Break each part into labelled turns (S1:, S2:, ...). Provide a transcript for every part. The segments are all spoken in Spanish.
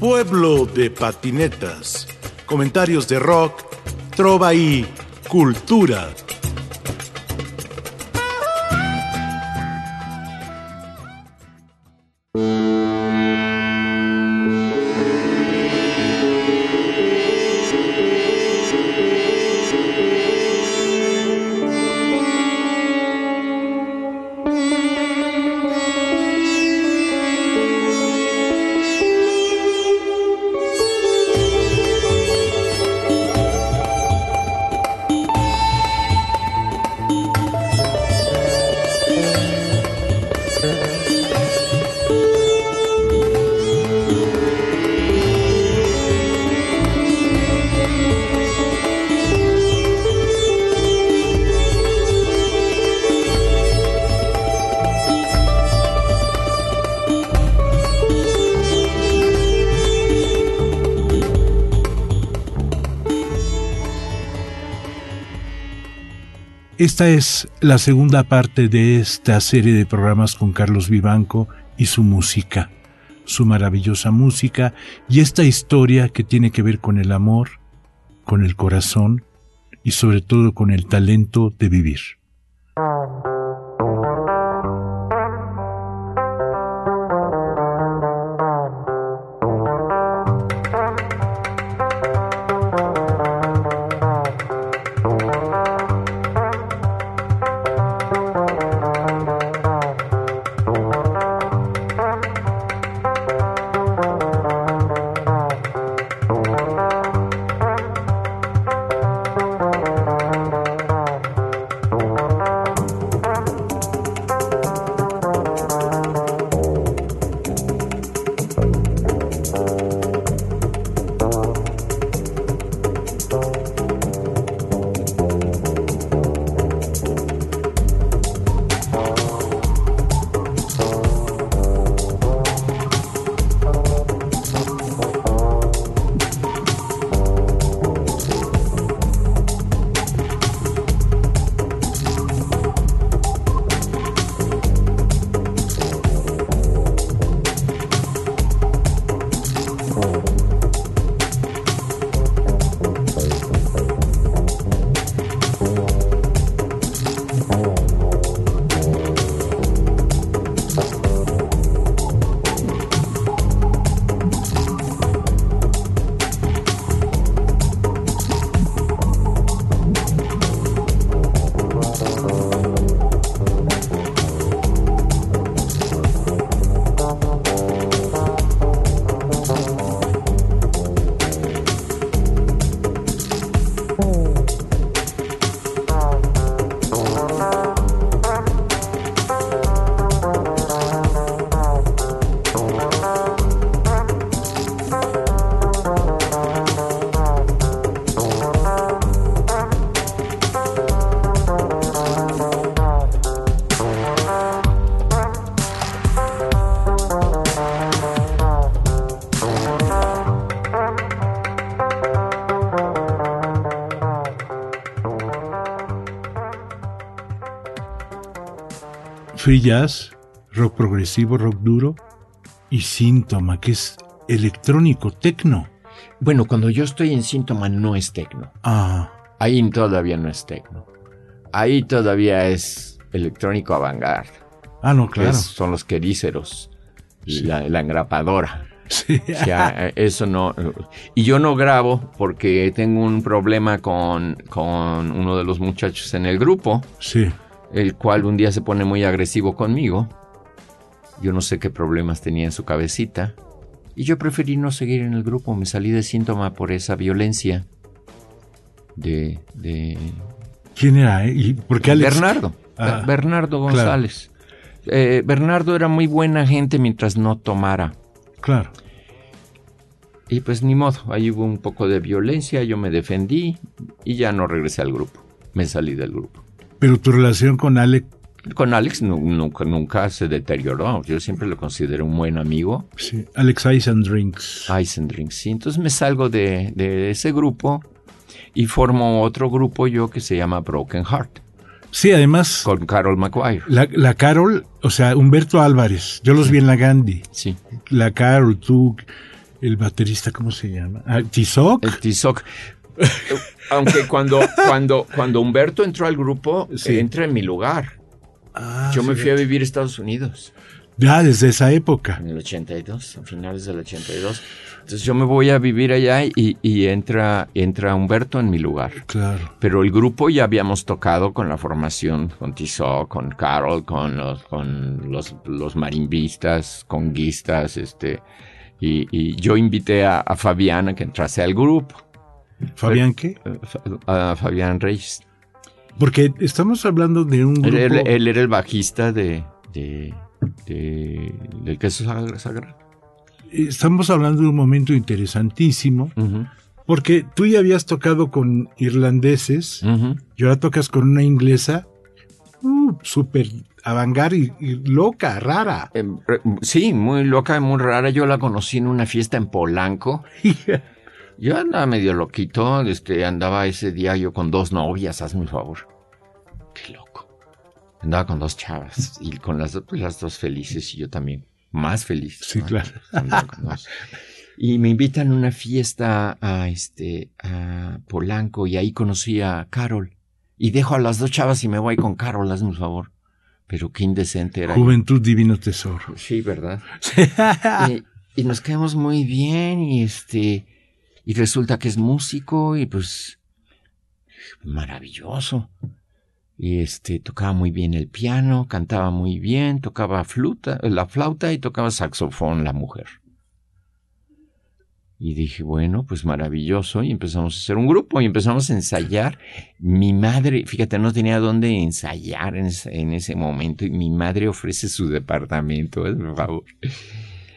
S1: Pueblo de patinetas. Comentarios de rock, trova y cultura.
S2: Esta es la segunda parte de esta serie de programas con Carlos Vivanco y su música, su maravillosa música y esta historia que tiene que ver con el amor, con el corazón y sobre todo con el talento de vivir. Free jazz, rock progresivo, rock duro y síntoma, que es electrónico, tecno.
S3: Bueno, cuando yo estoy en síntoma no es tecno.
S2: Ah.
S3: Ahí todavía no es tecno. Ahí todavía es electrónico avant
S2: Ah, no, claro.
S3: son los queríceros, la, engrapadora.
S2: Sí.
S3: eso no. Y yo no grabo porque tengo un problema con, con uno de los muchachos en el grupo.
S2: Sí
S3: el cual un día se pone muy agresivo conmigo. Yo no sé qué problemas tenía en su cabecita. Y yo preferí no seguir en el grupo, me salí de síntoma por esa violencia. De. de
S2: ¿Quién era? Eh? ¿Y por qué Alex?
S3: Bernardo. Ah, Bernardo González. Eh, Bernardo era muy buena gente mientras no tomara.
S2: Claro.
S3: Y pues ni modo, ahí hubo un poco de violencia, yo me defendí y ya no regresé al grupo. Me salí del grupo.
S2: Pero tu relación con Alex...
S3: Con Alex nunca, nunca se deterioró. Yo siempre lo considero un buen amigo.
S2: Sí, Alex Ice and Drinks.
S3: Ice and Drinks, sí. Entonces me salgo de, ese grupo y formo otro grupo yo que se llama Broken Heart.
S2: Sí, además.
S3: Con Carol McGuire.
S2: La, la, Carol, o sea, Humberto Álvarez. Yo los vi en la Gandhi.
S3: Sí.
S2: La Carol, tú, el baterista, ¿cómo se llama? Ah, Tizoc.
S3: El Tizoc. Aunque cuando, cuando, cuando Humberto entró al grupo,
S2: Sí.
S3: entra en mi lugar.
S2: Ah,
S3: Yo me fui a vivir a Estados Unidos
S2: Ya, desde esa época.
S3: en el 82, a finales del 82. Entonces yo me voy a vivir allá y, y entra, entra Humberto en mi lugar.
S2: Claro.
S3: Pero el grupo ya habíamos tocado con la formación, con Tizó, con Carol, con los, con los, los marimbistas, conguistas, este, y, y yo invité a, a Fabián a que entrase al grupo,
S2: Fabián, ¿qué?
S3: eh, Fa- a Fabián Reyes.
S2: Porque estamos hablando de un
S3: Él,
S2: grupo...
S3: él- él era el bajista de, de, de, del queso sagra- sagrado.
S2: Estamos hablando de un momento interesantísimo,
S3: Ujú,
S2: porque tú ya habías tocado con irlandeses,
S3: ujú.
S2: y ahora tocas con una inglesa, uh, súper avangar y, y loca, rara.
S3: Eh, sí, muy loca, muy rara. Yo la conocí en una fiesta en Polanco. Yo andaba medio loquito, este, andaba ese día yo con dos novias, hazme el favor. Qué loco. Andaba con dos chavas y con las, dos- pues, las dos felices y yo también más feliz.
S2: Sí, claro.
S3: Andaba con dos. Y me invitan a una fiesta a este, a Polanco y ahí conocí a Carol. Y dejo a las dos chavas y me voy con Carol, hazme el favor. Pero qué indecente era. yo.
S2: Juventud Divino Tesoro.
S3: Sí, ¿verdad? y, y nos quedamos muy bien y este y resulta que es músico y pues maravilloso. Y este tocaba muy bien el piano cantaba muy bien tocaba flauta la flauta y tocaba saxofón la mujer. Y dije bueno pues maravilloso y empezamos a hacer un grupo y empezamos a ensayar. Mi madre fíjate no tenía dónde ensayar en ese, en ese momento y mi madre ofrece su departamento hazme el favor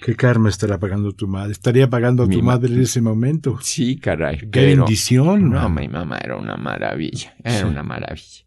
S2: ¿Qué karma estará pagando tu madre? Estaría pagando a
S3: Mi
S2: tu
S3: ma-
S2: madre en ese momento.
S3: Sí, caray.
S2: Qué bendición.
S3: No, mi mamá era una maravilla. Era
S2: Sí.
S3: una maravilla.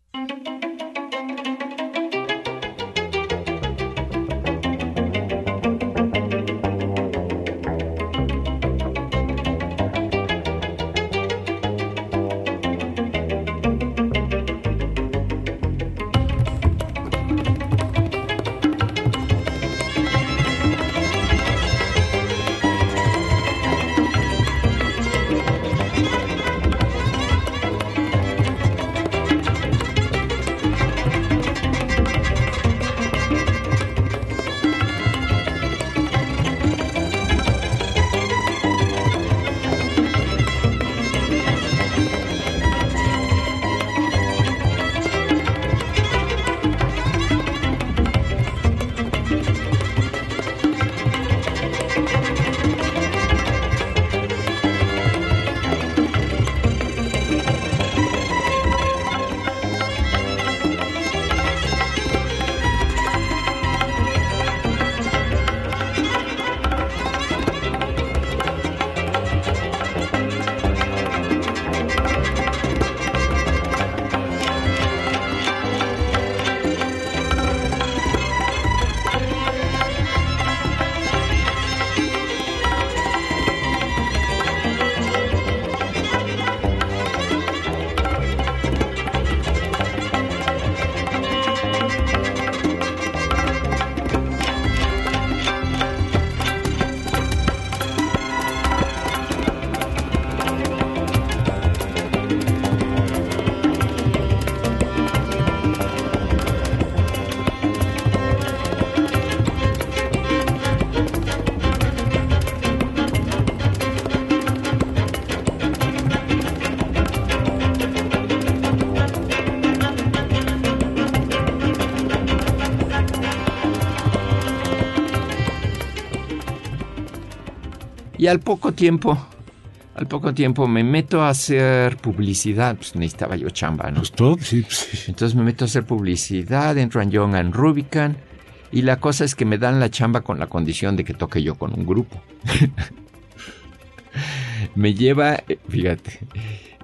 S3: Y al poco tiempo, al poco tiempo me meto a hacer publicidad. Pues necesitaba yo chamba, ¿no?
S2: Pues todo, sí, sí.
S3: Entonces me meto a hacer publicidad, entro en Young and Rubicon. Y la cosa es que me dan la chamba con la condición de que toque yo con un grupo. me lleva, eh, fíjate,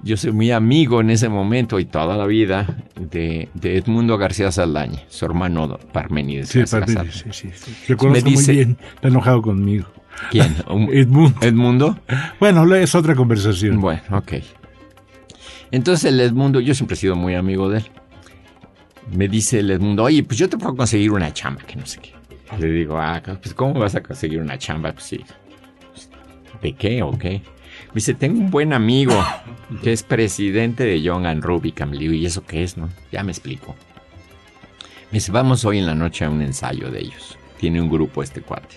S3: yo soy muy amigo en ese momento y toda la vida de, de Edmundo García Saldaña, su hermano Parmenides.
S2: Sí, Parmenides, sí, sí, sí. Lo conozco
S3: dice-
S2: muy bien. Está enojado conmigo.
S3: ¿Quién? ¿Un-
S2: Edmund.
S3: ¿Edmundo?
S2: Bueno, es otra conversación.
S3: Bueno, ok. Entonces el Edmundo, yo siempre he sido muy amigo de él. Me dice el Edmundo, oye, pues yo te puedo conseguir una chamba, que no sé qué. Le digo, ah, pues ¿cómo vas a conseguir una chamba? Pues sí. ¿De qué o qué? Me dice, tengo un buen amigo que es presidente de Young and Rubicam. Le digo, ¿y eso qué es, no? Ya me explico. Me dice, vamos hoy en la noche a un ensayo de ellos. Tiene un grupo este cuate.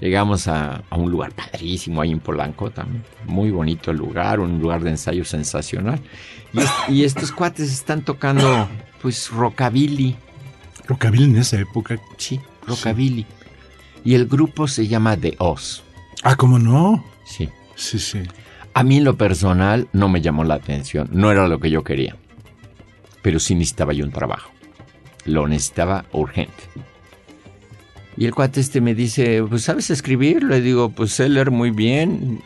S3: Llegamos a, un lugar padrísimo ahí en Polanco también. Muy bonito el lugar, un lugar de ensayo sensacional. Y, estos cuates están tocando, pues, rockabilly.
S2: ¿Rockabilly en esa época?
S3: Sí, rockabilly. Y el grupo se llama The Oz.
S2: Ah, ¿cómo no?
S3: Sí.
S2: Sí, sí.
S3: A mí en lo personal no me llamó la atención, no era lo que yo quería. Pero sí necesitaba yo un trabajo. Lo necesitaba urgente. Y el cuate este me dice, pues ¿sabes escribir? Le digo, pues sé leer muy bien.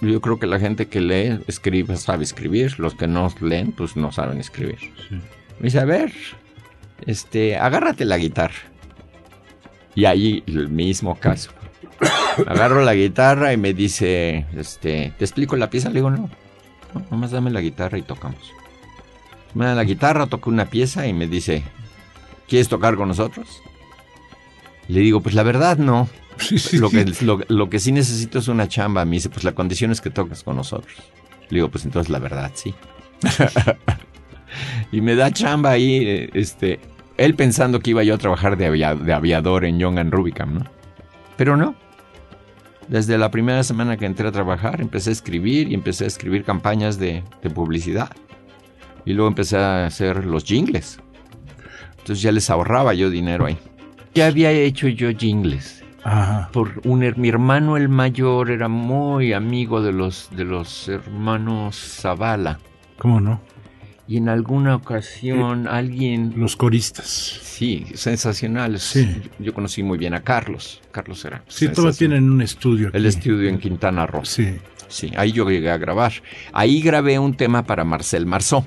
S3: Yo creo que la gente que lee, escribe, sabe escribir. Los que no leen, pues no saben escribir. Me dice, a ver, este, agárrate la guitarra. Y ahí el mismo caso. Agarro la guitarra y me dice, este, ¿te explico la pieza? Le digo, no, no nomás dame la guitarra y tocamos. Me da la guitarra, toco una pieza y me dice, ¿quieres tocar con nosotros? Le digo, pues la verdad no. Lo, que, lo, que sí necesito es una chamba. Me dice, pues la condición es que toques con nosotros. Le digo, pues entonces la verdad sí. y me da chamba ahí, este, él pensando que iba yo a trabajar de, aviador en Young and Rubicam, ¿no? Pero no. Desde la primera semana que entré a trabajar, empecé a escribir y empecé a escribir campañas de, publicidad. Y luego empecé a hacer los jingles. Entonces ya les ahorraba yo dinero ahí. Ya había hecho yo jingles. Ajá. Por un, mi hermano el mayor era muy amigo de los, de los hermanos Zavala.
S2: ¿Cómo no?
S3: y en alguna ocasión eh, alguien...
S2: Los coristas.
S3: Sí, sensacionales. Sí. Yo conocí muy bien a Carlos. Carlos era.
S2: Sí, todos tienen un estudio.
S3: El estudio en Quintana Roo. Sí. Sí, ahí yo llegué a grabar. Ahí grabé un tema para Marcel Marceau.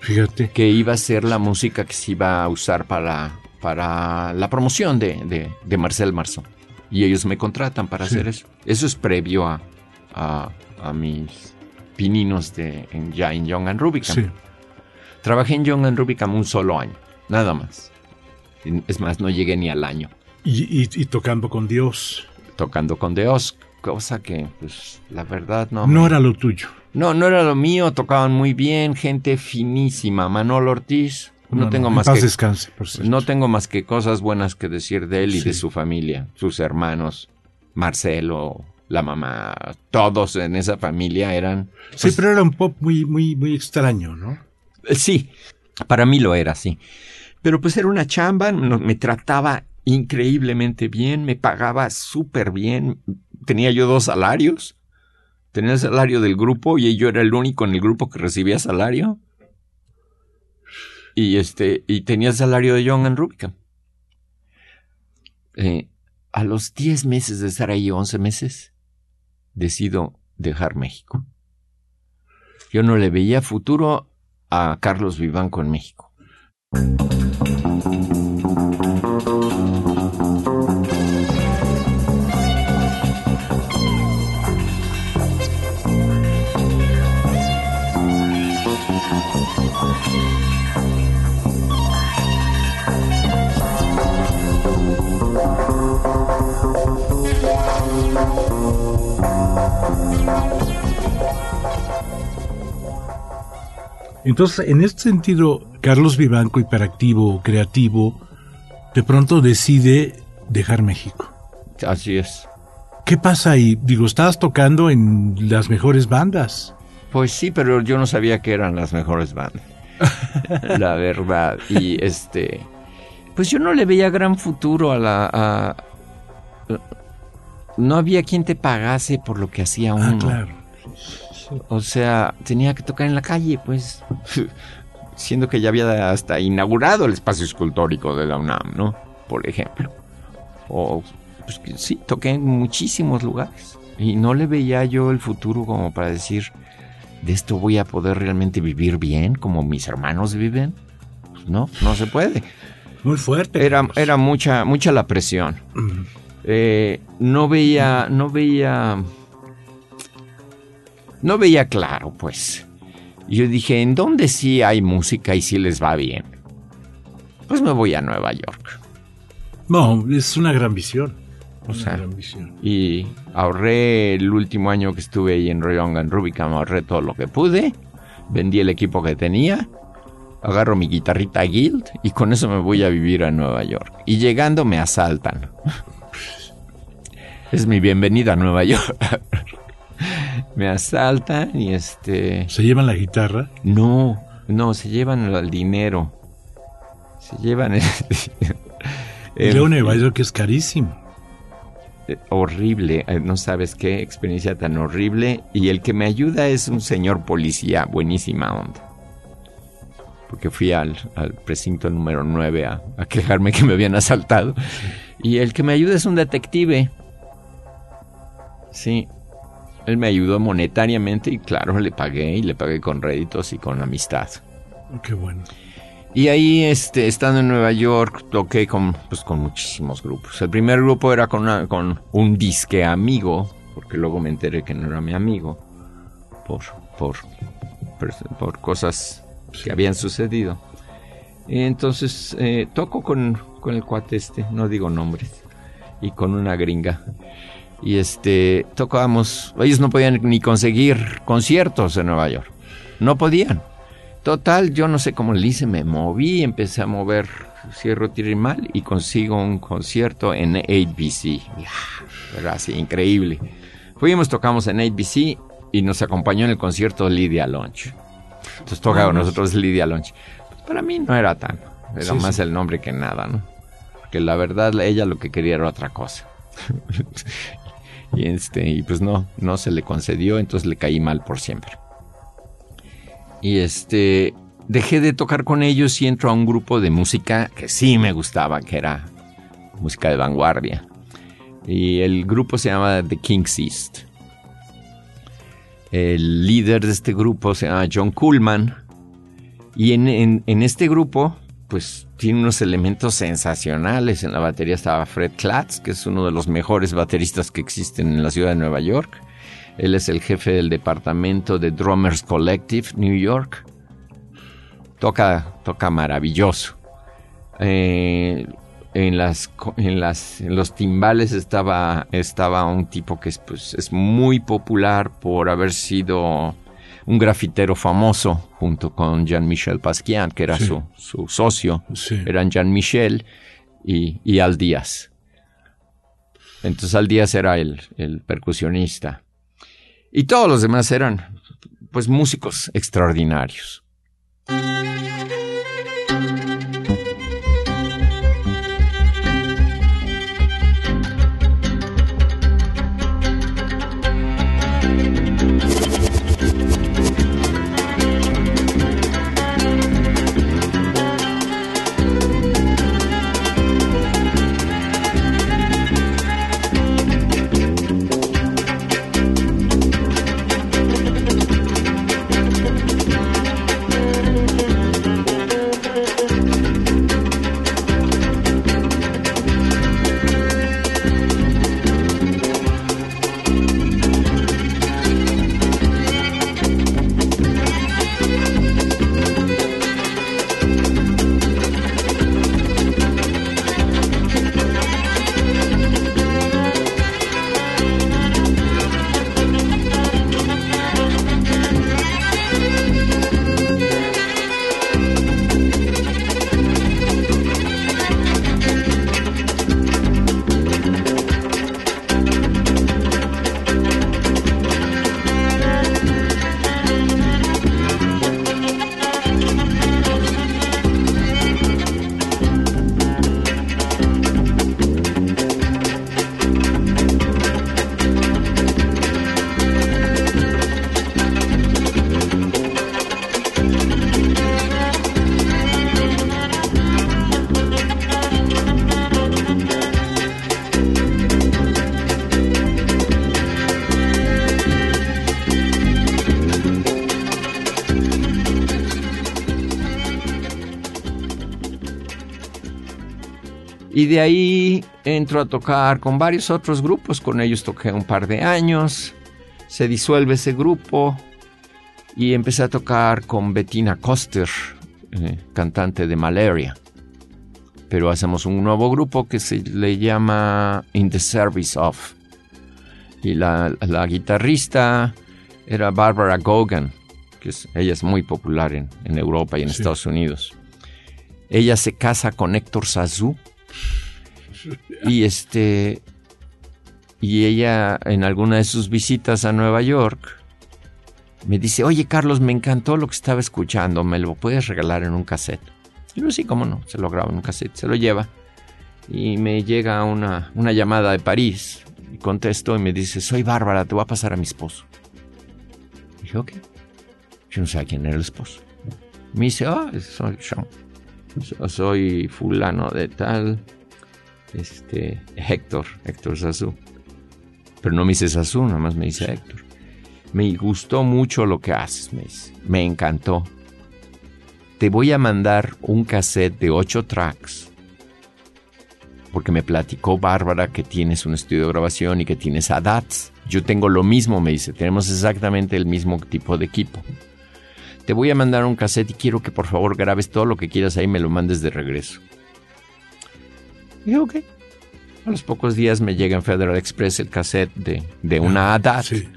S2: Fíjate.
S3: Que iba a ser la música que se iba a usar para, para la promoción de, de, Marcel Marceau. Y ellos me contratan para hacer eso. Eso es previo a, a, mis pininos de, en, ya en Young and Rubicam. Sí. Trabajé en Young and Rubicam un solo año, nada más. Es más, no llegué ni al año.
S2: Y, tocando con Dios.
S3: Tocando con Dios, cosa que, pues, la verdad no.
S2: No era lo tuyo.
S3: No, no era lo mío, tocaban muy bien, gente finísima. Manolo Ortiz, no, tengo más que.
S2: Descanse,
S3: no tengo más que cosas buenas que decir de él y de su familia, sus hermanos, Marcelo, la mamá, todos en esa familia eran.
S2: sí, pues pero era un pop muy, muy, muy extraño, ¿no?
S3: Sí, para mí lo era, sí. Pero pues era una chamba, me trataba increíblemente bien, me pagaba súper bien. Tenía yo dos salarios. Tenía el salario del grupo y yo era el único en el grupo que recibía salario. Y este, y tenía el salario de Young and Rubicam. Eh, a los 10 meses de estar ahí, 11 meses, decido dejar México. Yo no le veía futuro a Carlos Vivanco en México.
S2: Entonces, en este sentido, Carlos Vivanco, hiperactivo, creativo, de pronto decide dejar México.
S3: Así es.
S2: ¿Qué pasa ahí? Digo, estabas tocando en las mejores bandas.
S3: Pues sí, pero yo no sabía que eran las mejores bandas. la verdad. Y este. Pues yo no le veía gran futuro a la. no había quien te pagase por lo que hacía ah, uno. Ah, claro. O sea, tenía que tocar en la calle, pues. Siendo que ya había hasta inaugurado el espacio escultórico de la UNAM, ¿no? Por ejemplo. O, pues sí, toqué en muchísimos lugares. Y no le veía yo el futuro como para decir, de esto voy a poder realmente vivir bien, como mis hermanos viven. Pues no, no se puede.
S2: Muy fuerte.
S3: Era, era mucha, mucha la presión. Eh, no veía, no veía no veía claro, pues. Yo dije, ¿en dónde sí hay música y sí les va bien? Pues me voy a Nueva York.
S2: No, es una gran visión.
S3: O sea, y ahorré el último año que estuve ahí en Royal and Rubicam, ahorré todo lo que pude, vendí el equipo que tenía, agarro mi guitarrita Guild y con eso me voy a vivir a Nueva York. Y llegando me asaltan. es mi bienvenida a Nueva York. me asaltan y este...
S2: ¿Se llevan la guitarra?
S3: No, no, se llevan el dinero. Se llevan el...
S2: y luego Nueva York es carísimo.
S3: Eh, horrible, eh, no sabes qué experiencia tan horrible. Y el que me ayuda es un señor policía, buenísima onda. Porque fui al, precinto número 9 a, a, quejarme que me habían asaltado. Y el que me ayuda es un detective. Sí, él me ayudó monetariamente y claro, le pagué y le pagué con réditos y con amistad.
S2: Qué bueno.
S3: Y ahí, este, estando en Nueva York, toqué con, pues, con muchísimos grupos. El primer grupo era con, con un disque amigo, porque luego me enteré que no era mi amigo, por, por, por, cosas que habían sucedido. Entonces eh, toco con, con el cuate este, no digo nombres, y con una gringa. Y este, tocábamos, ellos no podían ni conseguir conciertos en Nueva York. No podían. Total, yo no sé cómo le hice, me moví, empecé a mover cierro mal y consigo un concierto en 8BC. Era así, increíble. Fuimos, tocamos en 8BC y nos acompañó en el concierto Lydia Lunch. Entonces tocaba nosotros Lydia Lunch. Para mí no era tan, era más el nombre que nada, ¿no? Porque la verdad ella lo que quería era otra cosa. y este, y pues no, no se le concedió, entonces le caí mal por siempre. Y este, dejé de tocar con ellos y entro a un grupo de música que sí me gustaba, que era música de vanguardia. Y el grupo se llama The King's East. El líder de este grupo se llama John Kuhlman. Y en, este grupo, pues tiene unos elementos sensacionales. En la batería estaba Fred Klatz, que es uno de los mejores bateristas que existen en la ciudad de Nueva York. Él es el jefe del departamento de Drummers Collective, New York. Toca, toca maravilloso. Eh, en, las, en, las, en los timbales estaba, estaba un tipo que es, pues, es muy popular por haber sido un grafitero famoso junto con Jean-Michel Pasquian, que era su, su, socio. Eran Jean-Michel y, y, Al Díaz. Entonces Al Díaz era el, el percusionista. Y todos los demás eran, pues, músicos extraordinarios. Y de ahí entro a tocar con varios otros grupos, con ellos toqué un par de años, se disuelve ese grupo y empecé a tocar con Bettina Koster, eh, cantante de Malaria. pero hacemos un nuevo grupo que se le llama In the Service of. Y la, guitarrista era Barbara Gogan, que es, ella es muy popular en, Europa y en Estados Unidos. Ella se casa con Héctor Sazú. Y este. Y ella, en alguna de sus visitas a Nueva York, me dice: Oye, Carlos, me encantó lo que estaba escuchando, ¿me lo puedes regalar en un cassette? Y yo, sí, cómo no, se lo graba en un cassette, se lo lleva. Y me llega una, una llamada de París. Y contesto y me dice: Soy Bárbara, te voy a pasar a mi esposo. Y dije: Ok. Yo no sé quién era el esposo. Me dice: Ah, soy Sean soy fulano de tal, este, Héctor, Héctor Sazú. Pero no me dice Sazú, nada más me dice Héctor. Me gustó mucho lo que haces, me Me encantó. Te voy a mandar un cassette de ocho tracks. Porque me platicó Bárbara que tienes un estudio de grabación y que tienes ADATs. Yo tengo lo mismo, me dice. Tenemos exactamente el mismo tipo de equipo te voy a mandar un cassette y quiero que por favor grabes todo lo que quieras ahí y me lo mandes de regreso. Y dije, ok. A los pocos días me llega en Federal Express el cassette de, de una ah, ADAT. Sí.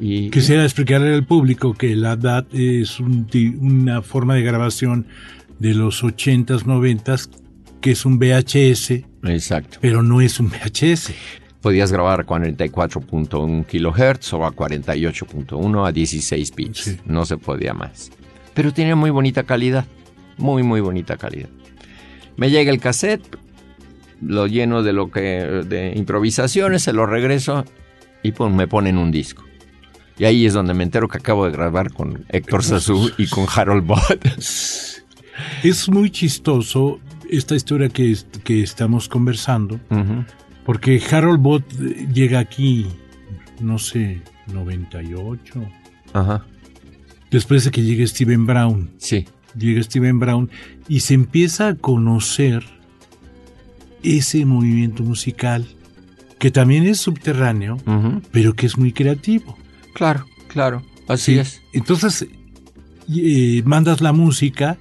S2: Y, Quisiera explicarle al público que la ADAT es una forma de grabación de los 80s, 90s, que es un VHS.
S3: Exacto.
S2: Pero no es un VHS
S3: podías grabar a 44.1 kHz o a 48.1 a 16 bits. No se podía más. Pero tenía muy bonita calidad. Muy, muy bonita calidad. Me llega el cassette, lo lleno de lo que de improvisaciones, se lo regreso y me ponen un disco. Y ahí es donde me entero que acabo de grabar con Héctor Sazú y con Harold Bott.
S2: Es muy chistoso esta historia que, que estamos conversando, porque Harold Bott llega aquí, no sé, 98.
S3: Ajá.
S2: Después de que llegue Steven Brown.
S3: Sí.
S2: Llega Steven Brown y se empieza a conocer ese movimiento musical que también es subterráneo, pero que es muy creativo.
S3: Claro, claro, así es.
S2: Entonces, eh, mandas la música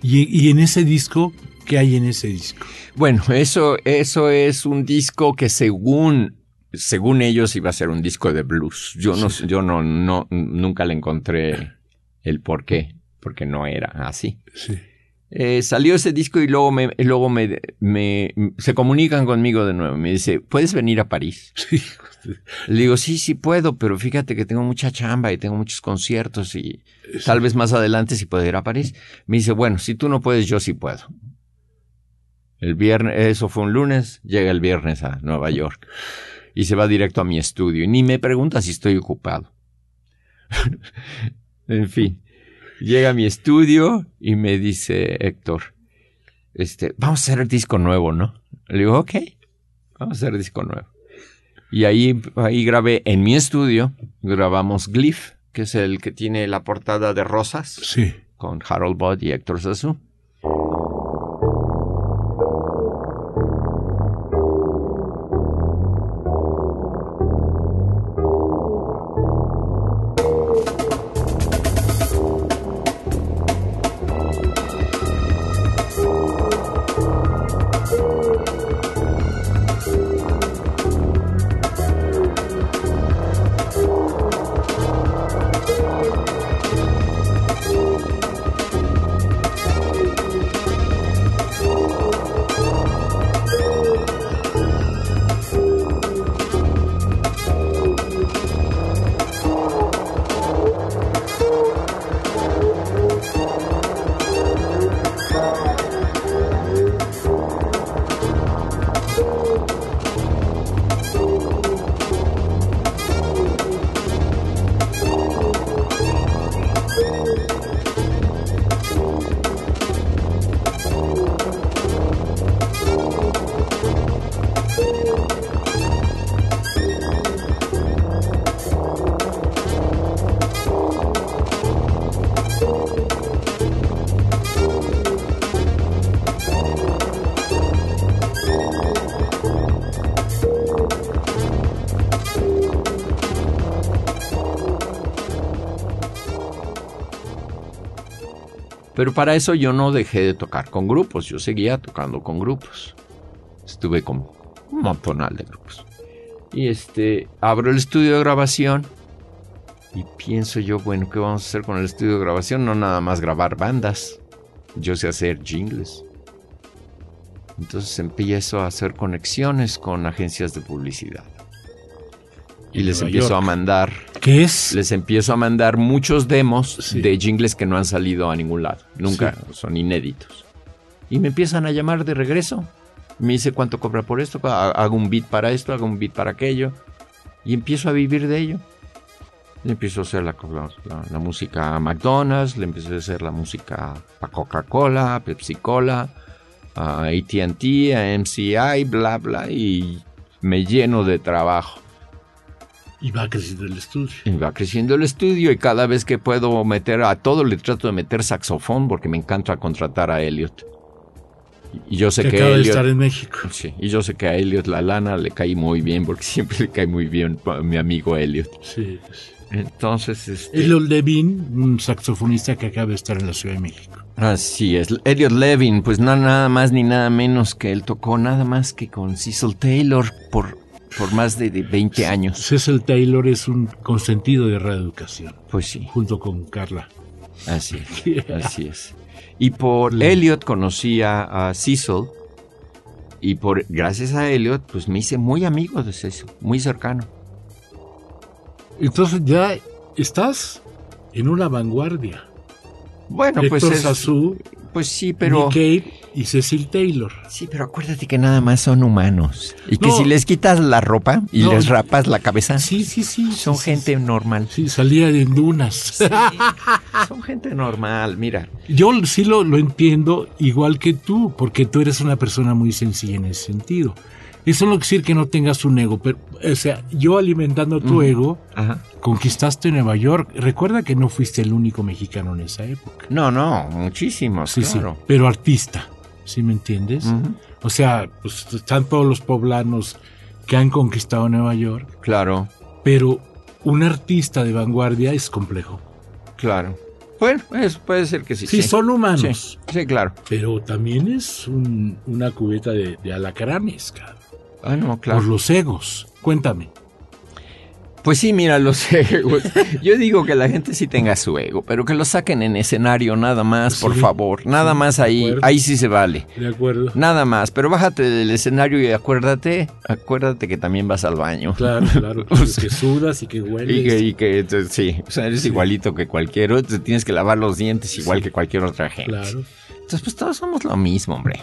S2: y, y en ese disco ¿Qué hay en ese disco?
S3: Bueno, eso, eso es un disco que según, según ellos iba a ser un disco de blues. Yo no, yo no, no, nunca le encontré el por qué, porque no era así.
S2: Sí.
S3: Eh, salió ese disco y luego me, luego me, me, se comunican conmigo de nuevo. Me dice, ¿puedes venir a París?
S2: Sí.
S3: Le digo, sí, sí puedo, pero fíjate que tengo mucha chamba y tengo muchos conciertos y tal vez más adelante si puedo ir a París. Me dice, bueno, si tú no puedes, yo sí puedo. El viernes, eso fue un lunes, llega el viernes a Nueva York y se va directo a mi estudio y ni me pregunta si estoy ocupado. en fin, llega a mi estudio y me dice Héctor, este, vamos a hacer el disco nuevo, ¿no? Le digo, ok, vamos a hacer el disco nuevo. Y ahí, ahí grabé en mi estudio, grabamos Glyph, que es el que tiene la portada de rosas.
S2: Sí.
S3: Con Harold Budd y Héctor Sassou. Pero para eso yo no dejé de tocar con grupos, yo seguía tocando con grupos. Estuve con un montonal de grupos. Y este, abro el estudio de grabación y pienso yo, bueno, ¿qué vamos a hacer con el estudio de grabación? No nada más grabar bandas. Yo sé hacer jingles. Entonces empiezo a hacer conexiones con agencias de publicidad. Y les empiezo a mandar.
S2: ¿Qué es?
S3: Les empiezo a mandar muchos demos de jingles que no han salido a ningún lado. Nunca son inéditos. Y me empiezan a llamar de regreso. Me dice cuánto cobra por esto. Hago un beat para esto, hago un beat para aquello. Y empiezo a vivir de ello. Le empiezo a hacer la, la música a McDonald's, le empiezo a hacer la música a Coca-Cola, a Pepsi-Cola, a ATT, a MCI, bla, bla. Y me lleno de trabajo.
S2: Y va creciendo el estudio.
S3: Y va creciendo el estudio y cada vez que puedo meter a todo le trato de meter saxofón porque me encanta contratar a Elliot. Y yo sé que,
S2: acaba de estar en México.
S3: Sí, y yo sé que a Elliot la lana le cae muy bien porque siempre le cae muy bien a mi amigo Elliot.
S2: Sí, sí.
S3: Entonces, este...
S2: Elliot Levin, un saxofonista que acaba de estar en la Ciudad de México.
S3: Así es, Elliot Levin, pues no nada más ni nada menos que él tocó nada más que con Cecil Taylor por por más de, 20 años.
S2: Cecil Taylor es un consentido de reeducación.
S3: Pues sí.
S2: Junto con Carla.
S3: Así es, así es. Y por Elliot conocí a, Cecil y por gracias a Elliot pues me hice muy amigo de Cecil, muy cercano.
S2: Entonces ya estás en una vanguardia.
S3: Bueno, pues es, pues sí, pero.
S2: Nick Cave y Cecil Taylor.
S3: Sí, pero acuérdate que nada más son humanos. Y que si les quitas la ropa y les rapas la cabeza.
S2: Sí, sí, sí.
S3: Son gente normal.
S2: Sí, salía de dunas.
S3: son gente normal, mira.
S2: Yo sí lo, lo entiendo igual que tú, porque tú eres una persona muy sencilla en ese sentido. Eso no quiere decir que no tengas un ego, pero, o sea, yo alimentando tu ego, conquistaste Nueva York. Recuerda que no fuiste el único mexicano en esa época.
S3: No, no, muchísimos, sí, claro.
S2: Sí, pero artista, ¿sí me entiendes? O sea, pues están todos los poblanos que han conquistado Nueva York.
S3: Claro.
S2: Pero un artista de vanguardia es complejo.
S3: Claro. Bueno, puede ser que sí.
S2: Sí, son humanos.
S3: Sí, claro.
S2: Pero también es una cubeta de, de alacranes, cabrón.
S3: Ah, no, claro.
S2: Por los egos. Cuéntame.
S3: Pues sí, mira, los egos. Yo digo que la gente sí tenga su ego, pero que lo saquen en escenario nada más, por favor. Nada más ahí, ahí sí se vale.
S2: De acuerdo.
S3: Nada más, pero bájate del escenario y acuérdate, acuérdate que también vas al baño.
S2: Claro, claro. que, sudas y que hueles.
S3: Y que, sí, o sea, eres igualito que cualquier otro, tienes que lavar los dientes igual que cualquier otra gente.
S2: Claro.
S3: Entonces, pues todos somos lo mismo, hombre.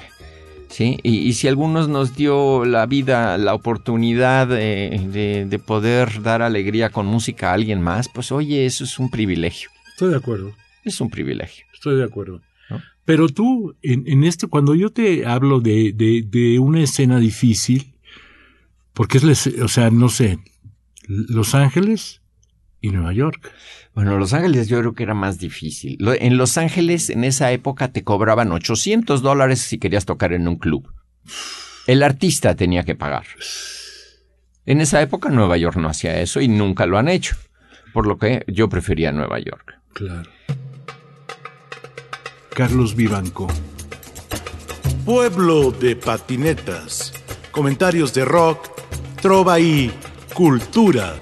S3: ¿Sí? Y, si algunos nos dio la vida, la oportunidad de, poder dar alegría con música a alguien más, pues oye, eso es un privilegio.
S2: Estoy de acuerdo.
S3: Es un privilegio.
S2: Estoy de acuerdo. Pero tú, en, en esto, cuando yo te hablo de, de, una escena difícil, porque es, o sea, no sé, Los Ángeles y Nueva York.
S3: Bueno, Los Ángeles yo creo que era más difícil. En Los Ángeles en esa época te cobraban 800 dólares si querías tocar en un club. El artista tenía que pagar. En esa época Nueva York no hacía eso y nunca lo han hecho. Por lo que yo prefería Nueva York.
S2: Claro. Carlos Vivanco.
S1: Pueblo de patinetas. Comentarios de rock, trova y cultura.